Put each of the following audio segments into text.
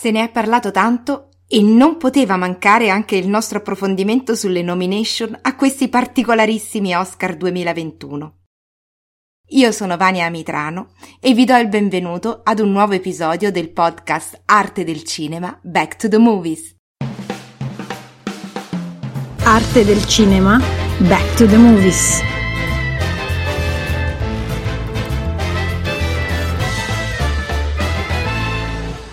Se ne è parlato tanto e non poteva mancare anche il nostro approfondimento sulle nomination a questi particolarissimi Oscar 2021. Io sono Vania Amitrano e vi do il benvenuto ad un nuovo episodio del podcast Arte del Cinema Back to the Movies. Arte del Cinema Back to the Movies.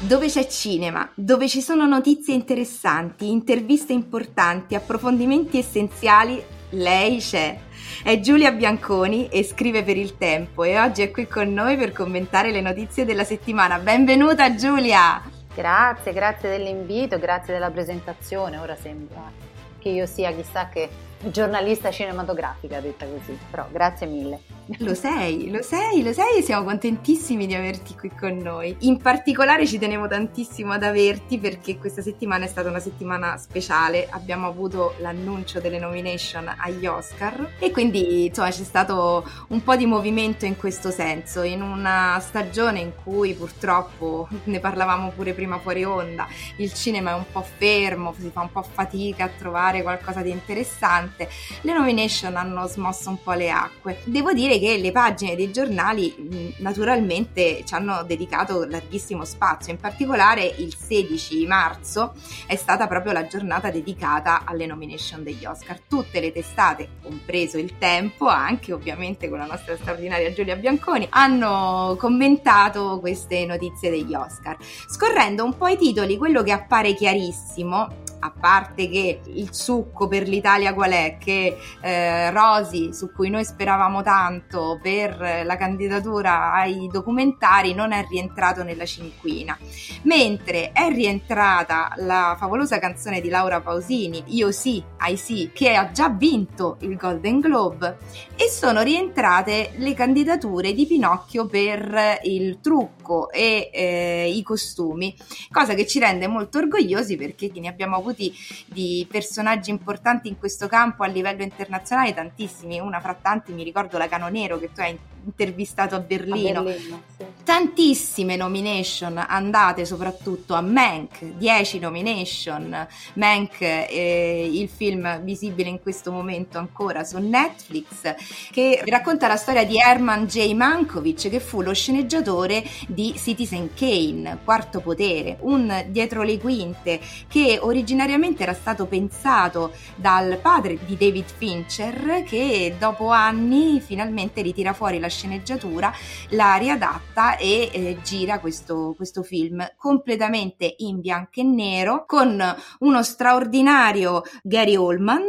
Dove c'è cinema, dove ci sono notizie interessanti, interviste importanti, approfondimenti essenziali, lei c'è. È Giulia Bianconi e scrive per il Tempo e oggi è qui con noi per commentare le notizie della settimana. Benvenuta Giulia! Grazie, grazie dell'invito, grazie della presentazione. Ora sembra che io sia chissà che giornalista cinematografica, detta così, però grazie mille. Lo sei, lo sei, lo sei e siamo contentissimi di averti qui con noi. In particolare ci tenevo tantissimo ad averti perché questa settimana è stata una settimana speciale, abbiamo avuto l'annuncio delle nomination agli Oscar e quindi insomma c'è stato un po' di movimento in questo senso, in una stagione in cui purtroppo, ne parlavamo pure prima fuori onda, il cinema è un po' fermo, si fa un po' fatica a trovare qualcosa di interessante, le nomination hanno smosso un po' le acque. Devo dire che le pagine dei giornali naturalmente ci hanno dedicato larghissimo spazio, in particolare il 16 marzo è stata proprio la giornata dedicata alle nomination degli Oscar. Tutte le testate, compreso il tempo, anche ovviamente con la nostra straordinaria Giulia Bianconi, hanno commentato queste notizie degli Oscar. Scorrendo un po' i titoli, quello che appare chiarissimo a parte che il succo per l'Italia qual è, che eh, Rosi, su cui noi speravamo tanto per la candidatura ai documentari, non è rientrato nella cinquina, mentre è rientrata la favolosa canzone di Laura Pausini, Io sì, I sì, che ha già vinto il Golden Globe, e sono rientrate le candidature di Pinocchio per il trucco e eh, i costumi, cosa che ci rende molto orgogliosi perché ne abbiamo avuti di personaggi importanti in questo campo a livello internazionale, tantissimi, una fra tanti mi ricordo la Canonero che tu hai intervistato a Berlino. A Berlino sì. Tantissime nomination andate soprattutto a Mank, 10 nomination. Mank è il film visibile in questo momento ancora su Netflix che racconta la storia di Herman J. Mankovic che fu lo sceneggiatore di Citizen Kane, Quarto Potere, un dietro le quinte che originariamente era stato pensato dal padre di David Fincher che dopo anni finalmente ritira fuori la sceneggiatura, la riadatta e eh, gira questo, questo film completamente in bianco e nero con uno straordinario Gary Oldman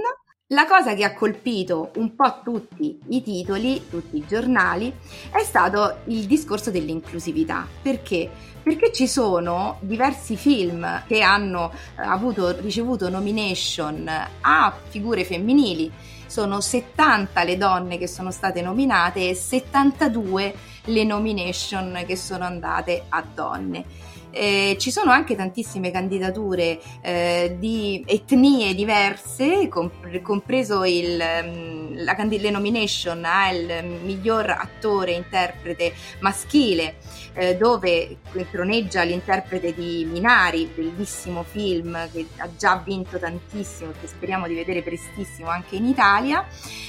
la cosa che ha colpito un po' tutti i titoli, tutti i giornali, è stato il discorso dell'inclusività. Perché? Perché ci sono diversi film che hanno eh, avuto, ricevuto nomination a figure femminili sono 70 le donne che sono state nominate e 72 le nomination che sono andate a donne. Eh, ci sono anche tantissime candidature eh, di etnie diverse, comp- compreso il, mm, la, le nomination al miglior attore interprete maschile, eh, dove troneggia l'interprete di Minari, bellissimo film che ha già vinto tantissimo, che speriamo di vedere prestissimo anche in Italia,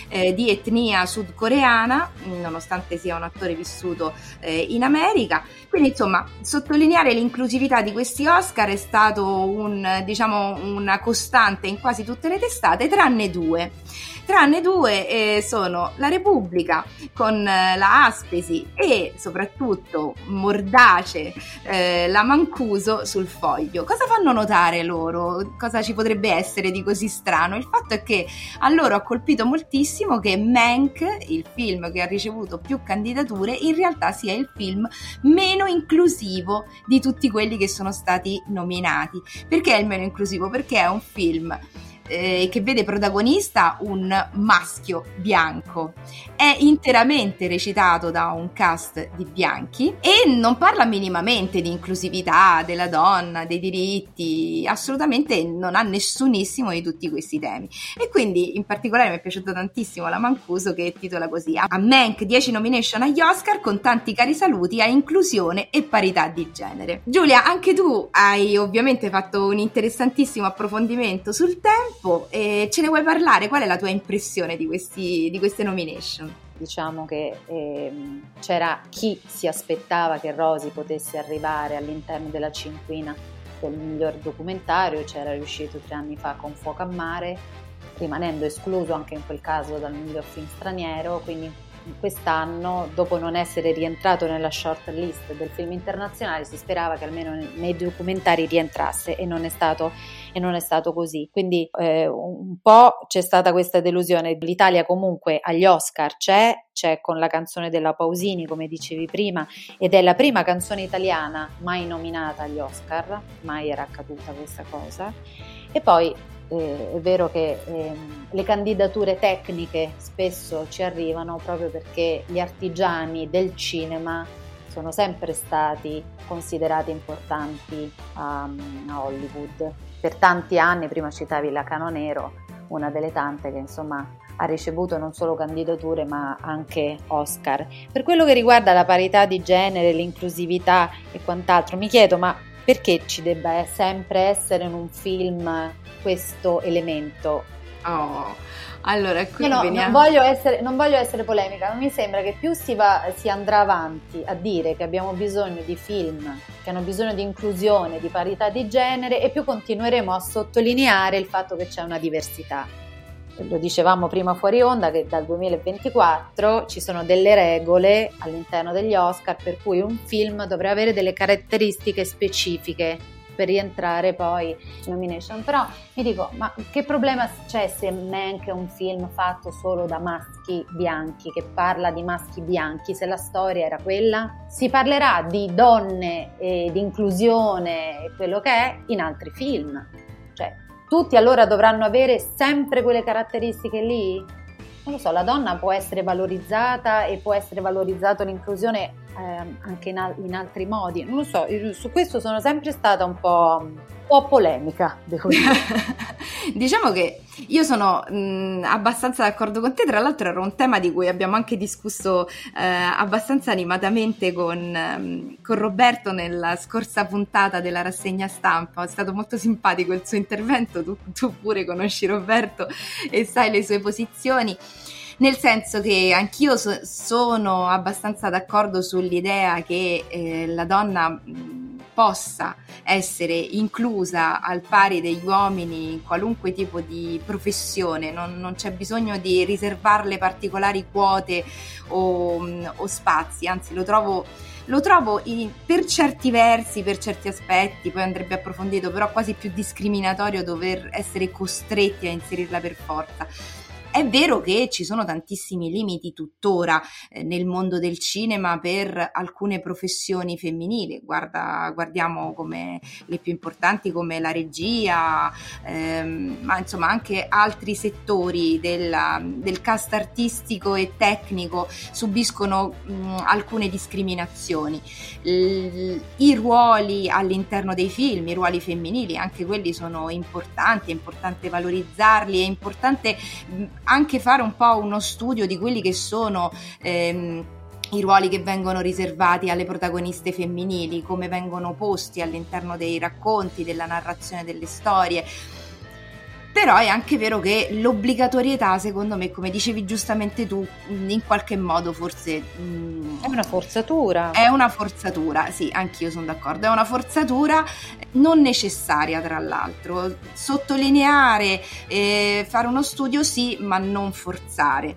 eh, di etnia sudcoreana, nonostante sia un attore vissuto eh, in America. Quindi insomma, sottolineare l'inclusività di questi Oscar è stato un, diciamo, una costante in quasi tutte le testate, tranne due. Tranne due eh, sono la Repubblica con eh, la Aspesi e soprattutto Mordace, eh, la Mancuso sul foglio. Cosa fanno notare loro? Cosa ci potrebbe essere di così strano? Il fatto è che a loro ha colpito moltissimo che Mank, il film che ha ricevuto più candidature, in realtà sia il film meno inclusivo di tutti quelli che sono stati nominati. Perché è il meno inclusivo? Perché è un film eh, che vede protagonista un maschio bianco. È interamente recitato da un cast di bianchi e non parla minimamente di inclusività della donna, dei diritti, assolutamente non ha nessunissimo di tutti questi temi. E quindi in particolare mi è piaciuta tantissimo la Mancuso che titola così A Mank 10 nomination agli Oscar con tanti cari saluti a inclusione e parità di genere. Giulia, anche tu hai ovviamente fatto un interessantissimo approfondimento sul tempo e ce ne vuoi parlare? Qual è la tua impressione di, questi, di queste nomination? Diciamo che ehm, c'era chi si aspettava che Rosy potesse arrivare all'interno della cinquina del miglior documentario, c'era riuscito tre anni fa con Fuoco a Mare, rimanendo escluso anche in quel caso dal miglior film straniero, quindi quest'anno, dopo non essere rientrato nella short list del film internazionale, si sperava che almeno nei documentari rientrasse e non è stato, non è stato così. Quindi eh, un po' c'è stata questa delusione. L'Italia comunque agli Oscar c'è, c'è con la canzone della Pausini, come dicevi prima, ed è la prima canzone italiana mai nominata agli Oscar, mai era accaduta questa cosa. E poi eh, è vero che eh, le candidature tecniche spesso ci arrivano proprio perché gli artigiani del cinema sono sempre stati considerati importanti a, a Hollywood. Per tanti anni, prima citavi la Cano Nero, una delle tante che insomma ha ricevuto non solo candidature ma anche Oscar. Per quello che riguarda la parità di genere, l'inclusività e quant'altro, mi chiedo ma perché ci debba sempre essere in un film questo elemento? Oh, allora qui no, veniamo... non, voglio essere, non voglio essere polemica, ma mi sembra che più si, va, si andrà avanti a dire che abbiamo bisogno di film che hanno bisogno di inclusione, di parità di genere e più continueremo a sottolineare il fatto che c'è una diversità lo dicevamo prima fuori onda, che dal 2024 ci sono delle regole all'interno degli Oscar per cui un film dovrà avere delle caratteristiche specifiche per rientrare poi in nomination. Però mi dico, ma che problema c'è se Mank è un film fatto solo da maschi bianchi, che parla di maschi bianchi, se la storia era quella? Si parlerà di donne e di inclusione e quello che è in altri film. Cioè, tutti allora dovranno avere sempre quelle caratteristiche lì? Non lo so, la donna può essere valorizzata e può essere valorizzata l'inclusione eh, anche in, al- in, altri modi. Non lo so, su questo sono sempre stata un po', un po polemica, devo dire. diciamo che io sono mh, abbastanza d'accordo con te, tra l'altro era un tema di cui abbiamo anche discusso eh, abbastanza animatamente con, um, con, Roberto nella scorsa puntata della rassegna stampa, è stato molto simpatico il suo intervento, tu, tu pure conosci Roberto e sai le sue posizioni nel senso che anch'io so- sono abbastanza d'accordo sull'idea che eh, la donna possa essere inclusa al pari degli uomini in qualunque tipo di professione, non, non c'è bisogno di riservarle particolari quote o, o spazi, anzi lo trovo lo trovo in, per certi versi, per certi aspetti, poi andrebbe approfondito, però quasi più discriminatorio dover essere costretti a inserirla per forza. È vero che ci sono tantissimi limiti tuttora eh, nel mondo del cinema per alcune professioni femminili, Guarda, guardiamo come le più importanti come la regia, ehm, ma insomma anche altri settori della, del cast artistico e tecnico subiscono mh, alcune discriminazioni. L- I ruoli all'interno dei film, i ruoli femminili, anche quelli sono importanti, è importante valorizzarli, è importante mh, anche fare un po' uno studio di quelli che sono ehm, i ruoli che vengono riservati alle protagoniste femminili, come vengono posti all'interno dei racconti, della narrazione delle storie. Però è anche vero che l'obbligatorietà, secondo me, come dicevi giustamente tu, in qualche modo forse... Mh, è una forzatura. È una forzatura, sì, anch'io sono d'accordo. È una forzatura non necessaria, tra l'altro. Sottolineare, eh, fare uno studio sì, ma non forzare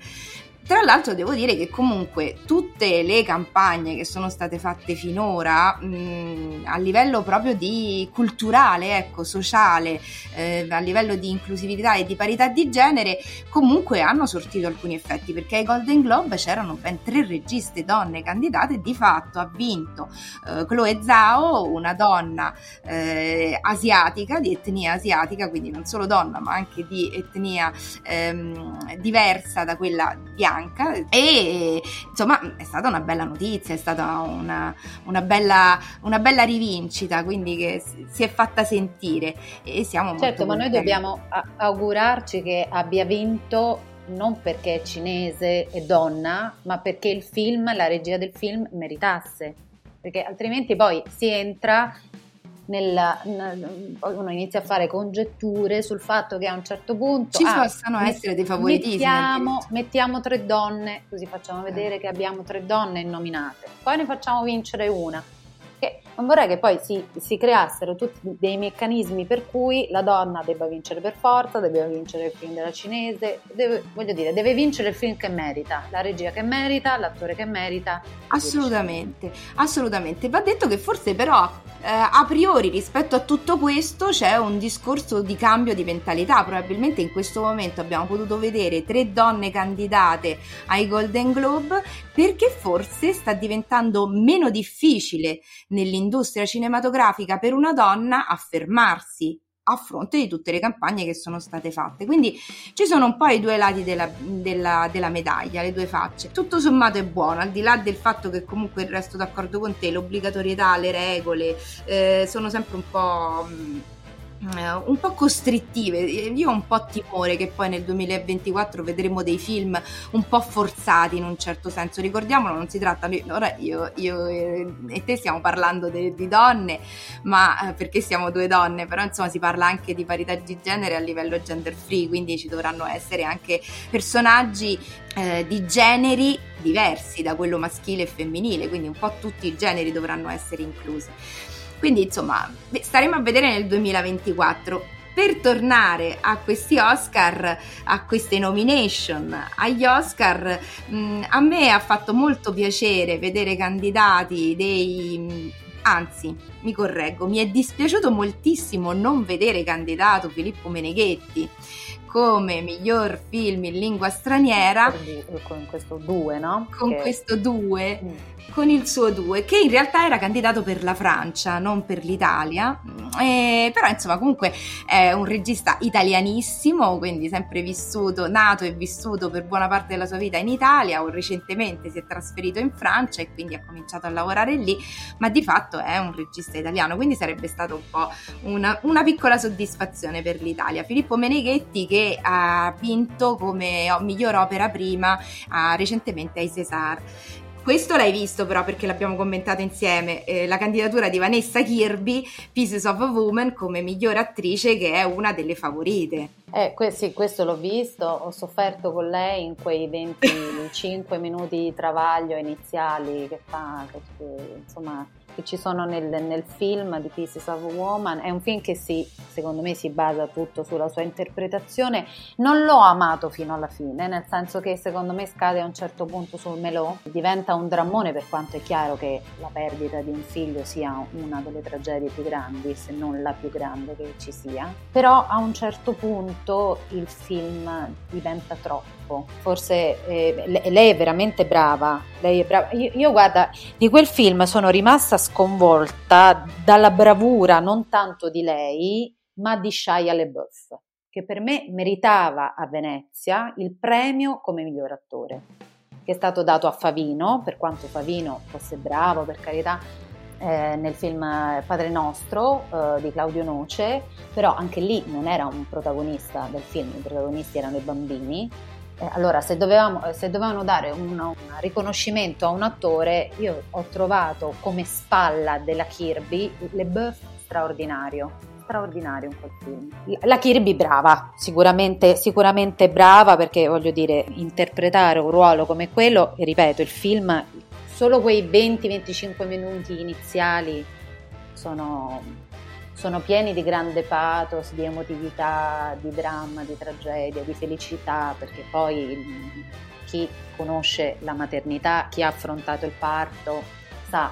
Tra l'altro devo dire che comunque tutte le campagne che sono state fatte finora mh, a livello proprio di culturale, ecco, sociale, eh, a livello di inclusività e di parità di genere, comunque hanno sortito alcuni effetti perché ai Golden Globe c'erano ben tre registe donne candidate e di fatto ha vinto eh, Chloe Zhao, una donna eh, asiatica, di etnia asiatica, quindi non solo donna ma anche di etnia ehm, diversa da quella bianca bianca. E insomma è stata una bella notizia, è stata una, una, bella, una bella, rivincita, quindi che si è fatta sentire. E siamo certo, ma noi dobbiamo augurarci che abbia vinto non perché è cinese e donna, ma perché il film, la regia del film meritasse, perché altrimenti poi si entra nel, nel, uno inizia a fare congetture sul fatto che a un certo punto ci ah, possano essere dei favoritismi. Mettiamo, mettiamo tre donne, così facciamo vedere che abbiamo tre donne nominate, poi ne facciamo vincere una che non vorrei che poi si, si, creassero tutti dei meccanismi per cui la donna debba vincere per forza, debba vincere il film della cinese, deve, voglio dire, deve vincere il film che merita, la regia che merita, l'attore che merita. Assolutamente, assolutamente. Va detto che forse però eh, a priori rispetto a tutto questo c'è un discorso di cambio di mentalità. Probabilmente in questo momento abbiamo potuto vedere tre donne candidate ai Golden Globe perché forse sta diventando meno difficile nell'industria cinematografica per una donna affermarsi a fronte di tutte le campagne che sono state fatte. Quindi ci sono un po' i due lati della, della, della, medaglia, le due facce. Tutto sommato è buono, al di là del fatto che comunque resto d'accordo con te, l'obbligatorietà, le regole, eh, sono sempre un po'... Mh, eh, un po' costrittive. Io ho un po' timore che poi nel 2024 vedremo dei film un po' forzati in un certo senso. Ricordiamolo, non si tratta, ora io, io e te stiamo parlando de, di donne, ma eh, perché siamo due donne, però insomma si parla anche di parità di genere a livello gender free, quindi ci dovranno essere anche personaggi eh, di generi diversi da quello maschile e femminile, quindi un po' tutti i generi dovranno essere inclusi. Quindi insomma staremo a vedere nel 2024 per tornare a questi Oscar, a queste nomination agli Oscar, mh, a me ha fatto molto piacere vedere candidati dei anzi, mi correggo, mi è dispiaciuto moltissimo non vedere candidato Filippo Meneghetti come miglior film in lingua straniera. Con questo 2, no? Con che... questo 2, mm. Con il suo 2, che in realtà era candidato per la Francia, non per l'Italia. E, però insomma comunque è un regista italianissimo, quindi sempre vissuto, nato e vissuto per buona parte della sua vita in Italia, o recentemente si è trasferito in Francia e quindi ha cominciato a lavorare lì, ma di fatto è un regista italiano, quindi sarebbe stato un po' una, una piccola soddisfazione per l'Italia. Filippo Meneghetti che ha vinto come miglior opera prima uh, recentemente ai César. Questo l'hai visto però perché l'abbiamo commentato insieme, eh, la candidatura di Vanessa Kirby, Pieces of a Woman, come miglior attrice che è una delle favorite. Eh, que- sì, questo l'ho visto, ho sofferto con lei in quei 25 minuti di travaglio iniziali che fa, che, insomma che ci sono nel, nel, film di Pieces of a Woman. È un film che si, secondo me si basa tutto sulla sua interpretazione. Non l'ho amato fino alla fine, nel senso che secondo me scade a un certo punto sul melò, diventa un drammone per quanto è chiaro che la perdita di un figlio sia una delle tragedie più grandi, se non la più grande che ci sia. Però a un certo punto il film diventa troppo. Forse eh, lei è veramente brava. Lei è brava. Io, io, guarda, di quel film sono rimasta sconvolta dalla bravura non tanto di lei, ma di Shia LeBeouf, che per me meritava a Venezia il premio come miglior attore, che è stato dato a Favino, per quanto Favino fosse bravo, per carità. Eh, nel film Padre Nostro eh, di Claudio Noce, però anche lì non era un protagonista del film, i protagonisti erano i bambini allora, se, dovevamo, se, dovevano dare un, un, riconoscimento a un attore, io ho trovato come spalla della Kirby LeBeouf straordinario. Straordinario in quel film. La Kirby brava, sicuramente, sicuramente brava perché voglio dire, interpretare un ruolo come quello, e ripeto, il film, solo quei 20-25 minuti iniziali sono sono pieni di grande pathos, di emotività, di dramma, di tragedia, di felicità, perché poi chi conosce la maternità, chi ha affrontato il parto, sa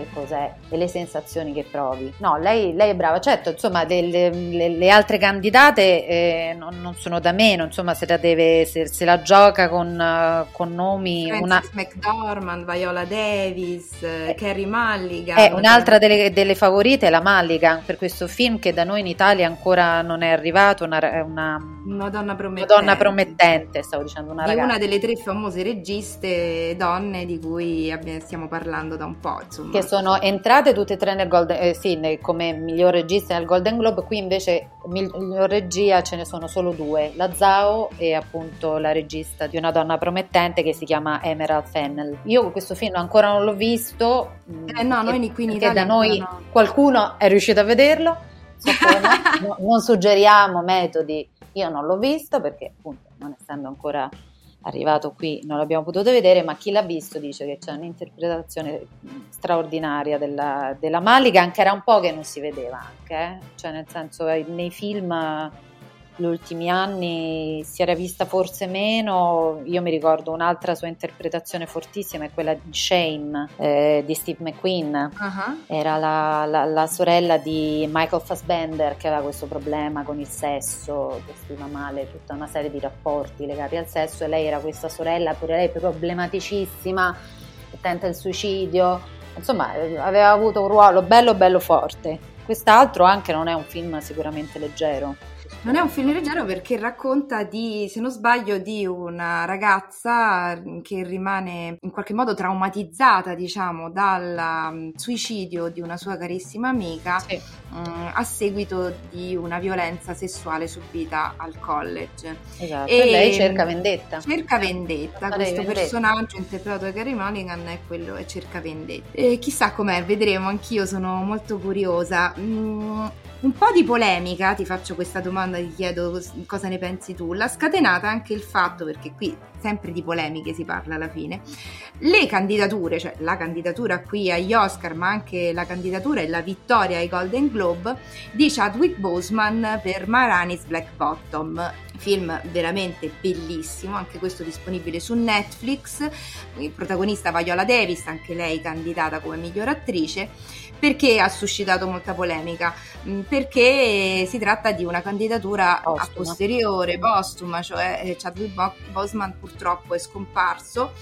che cos'è e le sensazioni che provi. No, lei, lei è brava, certo, insomma, delle, le, le, altre candidate eh, non, non, sono da meno, insomma, se la, deve, se, se la gioca con, uh, con nomi... Frances una... McDormand, Viola Davis, eh, Carrie Mulligan. È un'altra delle, delle, favorite è la Mulligan per questo film che da noi in Italia ancora non è arrivato, una, una, una donna promettente. Una donna promettente, stavo dicendo, una ragazza. una delle tre famose registe donne di cui stiamo parlando da un po', insomma. Che sono entrate tutte e tre nel Golden, eh, sì, come miglior regista nel Golden Globe, qui invece miglior regia ce ne sono solo due, la Zhao e appunto la regista di una donna promettente che si chiama Emerald Fennel. Io questo film ancora non l'ho visto, mm, eh no, perché, noi qui in Italia da noi no. qualcuno è riuscito a vederlo, no, non suggeriamo metodi, io non l'ho visto perché appunto non essendo ancora arrivato qui non l'abbiamo potuto vedere, ma chi l'ha visto dice che c'è un'interpretazione straordinaria della, della Mulligan, che era un po' che non si vedeva anche, eh? cioè nel senso nei film gli ultimi anni si era vista forse meno, io mi ricordo un'altra sua interpretazione fortissima è quella di Shame eh, di Steve McQueen, uh-huh. era la, la, la, sorella di Michael Fassbender che aveva questo problema con il sesso, gestiva male tutta una serie di rapporti legati al sesso e lei era questa sorella, pure lei problematicissima, che tenta il suicidio, insomma aveva avuto un ruolo bello bello forte. Quest'altro anche non è un film sicuramente leggero. Non è un film leggero perché racconta di, se non sbaglio, di una ragazza che rimane in qualche modo traumatizzata, diciamo, dal mm, suicidio di una sua carissima amica sì. um, a seguito di una violenza sessuale subita al college. Esatto, e lei cerca vendetta. Cerca vendetta, questo vendetta. personaggio interpretato da Gary Mulligan è quello e cerca vendetta. E chissà com'è, vedremo, anch'io sono molto curiosa. Mm, un po' di polemica, ti faccio questa domanda, ti chiedo cosa ne pensi tu. L'ha scatenata anche il fatto, perché qui sempre di polemiche si parla alla fine, le candidature, cioè la candidatura qui agli Oscar, ma anche la candidatura e la vittoria ai Golden Globe di Chadwick Boseman per Maranis Black Bottom. Film veramente bellissimo, anche questo disponibile su Netflix. Il protagonista Viola Davis, anche lei candidata come miglior attrice perché ha suscitato molta polemica? Mm, perché si tratta di una candidatura postuma. a posteriore, postuma, cioè eh, Chadwick Boseman purtroppo è scomparso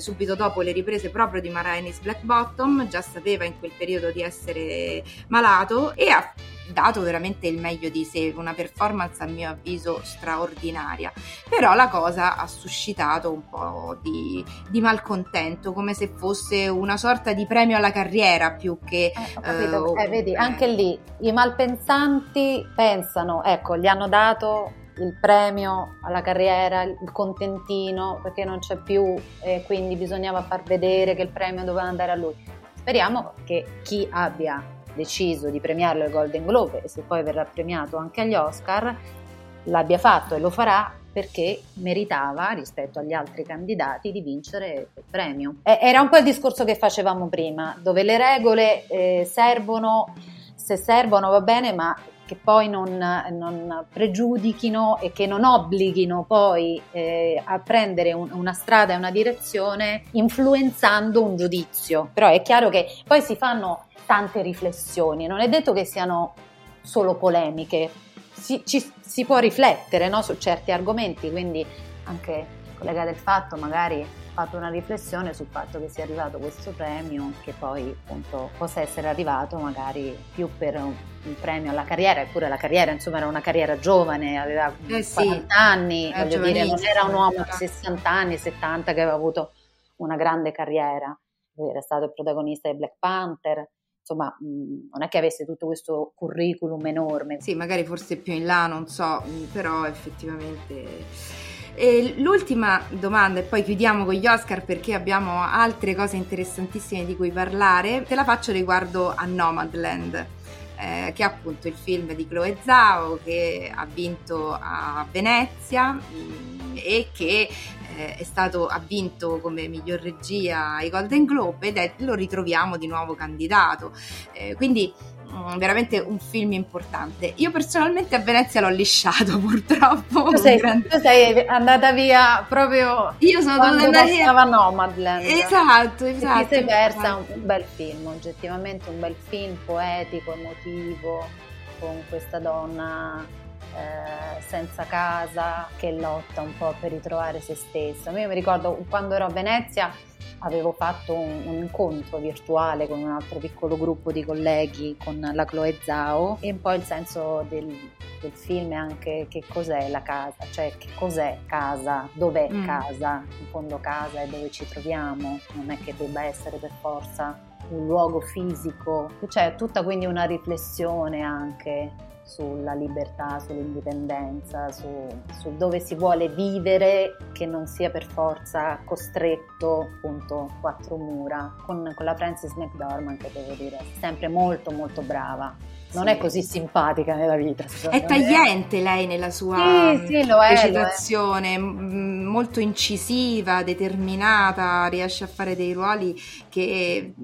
subito dopo le riprese proprio di Marainis Black Bottom, già sapeva in quel periodo di essere malato e ha dato veramente il meglio di sé, una performance a mio avviso straordinaria, però la cosa ha suscitato un po' di, di malcontento, come se fosse una sorta di premio alla carriera più che... Eh, eh, vedi, anche lì i malpensanti pensano, ecco, gli hanno dato il premio alla carriera, il contentino, perché non c'è più e quindi bisognava far vedere che il premio doveva andare a lui. Speriamo che chi abbia deciso di premiarlo ai Golden Globe e se poi verrà premiato anche agli Oscar, l'abbia fatto e lo farà perché meritava rispetto agli altri candidati di vincere il premio. Era un po' il discorso che facevamo prima, dove le regole eh, servono, se servono va bene, ma che poi non, non, pregiudichino e che non obblighino poi eh, a prendere un, una strada e una direzione influenzando un giudizio. Però è chiaro che poi si fanno tante riflessioni, non è detto che siano solo polemiche, si, ci, si può riflettere no, su certi argomenti, quindi anche collega del fatto magari fatto una riflessione sul fatto che sia arrivato questo premio, che poi appunto possa essere arrivato magari più per un, un premio alla carriera, eppure la carriera insomma era una carriera giovane, aveva eh sì, 40 anni, voglio dire, non era un uomo di 60 anni, 70 che aveva avuto una grande carriera, lui era stato il protagonista di Black Panther, insomma non è che avesse tutto questo curriculum enorme. Sì, magari forse più in là, non so, però effettivamente... E l'ultima domanda, e poi chiudiamo con gli Oscar perché abbiamo altre cose interessantissime di cui parlare, te la faccio riguardo a Nomadland. Eh, che è appunto il film di Chloe Zhao che ha vinto a Venezia mh, e che eh, stato, ha vinto come miglior regia ai Golden Globe ed è, lo ritroviamo di nuovo candidato. Eh, quindi mm, veramente un film importante. Io personalmente a Venezia l'ho lisciato purtroppo. Tu sei, grande... tu sei andata via proprio Io sono dovuta andare via. Nomadland. Esatto, esatto. E ti sei persa un bel film, oggettivamente un bel film poetico, emotivo, con questa donna eh, senza casa che lotta un po' per ritrovare se stessa. Io mi ricordo quando ero a Venezia avevo fatto un, un, incontro virtuale con un altro piccolo gruppo di colleghi, con la Chloe Zhao, e un po' il senso del, del film è anche che cos'è la casa, cioè che cos'è casa, dov'è mm. casa, in fondo casa è dove ci troviamo, non è che debba essere per forza un luogo fisico, c'è tutta quindi una riflessione anche sulla libertà, sull'indipendenza, su, su, dove si vuole vivere che non sia per forza costretto appunto quattro mura. Con, con la Frances McDormand che devo dire sempre molto molto brava non sì. è così simpatica nella vita. È tagliente me. lei nella sua sì, sì, recitazione, è. molto incisiva, determinata, riesce a fare dei ruoli che eh,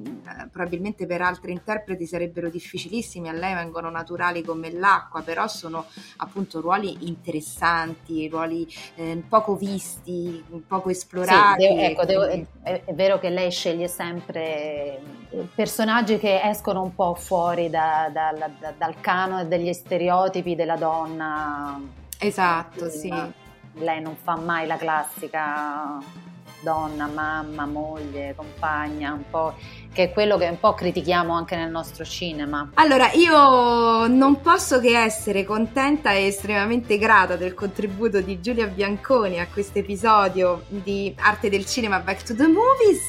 probabilmente per altri interpreti sarebbero difficilissimi, a lei vengono naturali come l'acqua, però sono appunto ruoli interessanti, ruoli eh, poco visti, poco esplorati. Sì, ecco, devo, è, è, vero che lei sceglie sempre eh, personaggi che escono un po' fuori da, da, da da, dal canone degli stereotipi della donna. Esatto, sì. Lei non fa mai la classica donna, mamma, moglie, compagna, un po' che è quello che un po' critichiamo anche nel nostro cinema. Allora, io non posso che essere contenta e estremamente grata del contributo di Giulia Bianconi a questo episodio di Arte del Cinema Back to the Movies.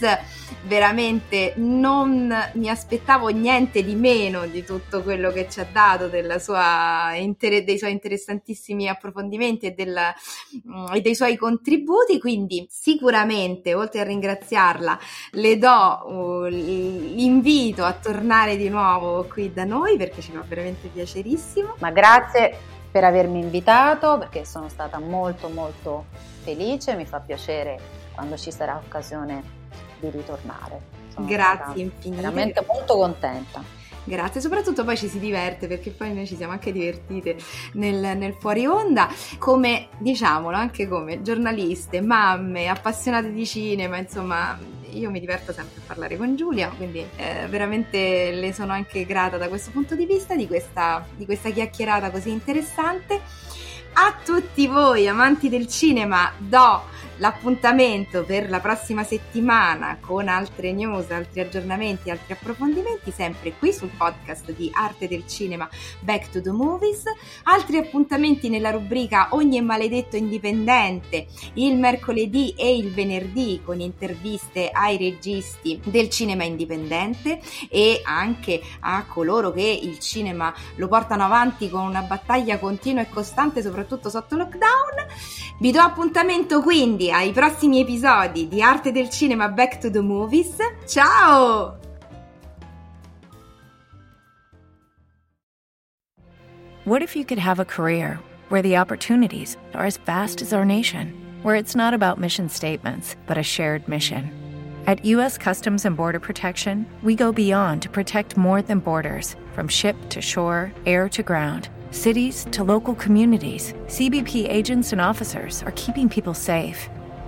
Veramente non mi aspettavo niente di meno di tutto quello che ci ha dato sua, dei suoi interessantissimi approfondimenti e, del, mm, e dei suoi contributi, quindi sicuramente, oltre a ringraziarla, le do uh, l'invito a tornare di nuovo qui da noi perché ci fa veramente piacerissimo. Ma grazie per avermi invitato perché sono stata molto molto felice, mi fa piacere quando ci sarà occasione di ritornare. Sono grazie infinite. Veramente molto contenta. Grazie, soprattutto poi ci si diverte perché poi noi ci siamo anche divertite nel, nel fuori onda, come diciamolo anche come giornaliste, mamme, appassionate di cinema, insomma io mi diverto sempre a parlare con Giulia, quindi eh, veramente le sono anche grata da questo punto di vista, di questa, di questa chiacchierata così interessante. A tutti voi amanti del cinema do l'appuntamento per la prossima settimana con altre news, altri aggiornamenti, altri approfondimenti, sempre qui sul podcast di Arte del Cinema Back to the Movies. Altri appuntamenti nella rubrica Ogni maledetto indipendente il mercoledì e il venerdì con interviste ai registi del cinema indipendente e anche a coloro che il cinema lo portano avanti con una battaglia continua e costante, soprattutto sotto lockdown. Vi do appuntamento quindi ai prossimi episodi di Arte del Cinema Back to the Movies. Ciao! What if you could have a career where the opportunities are as vast as our nation, where it's not about mission statements, but a shared mission? At U.S. Customs and Border Protection, we go beyond to protect more than borders from ship to shore, air to ground cities to local communities, CBP agents and officers are keeping people safe.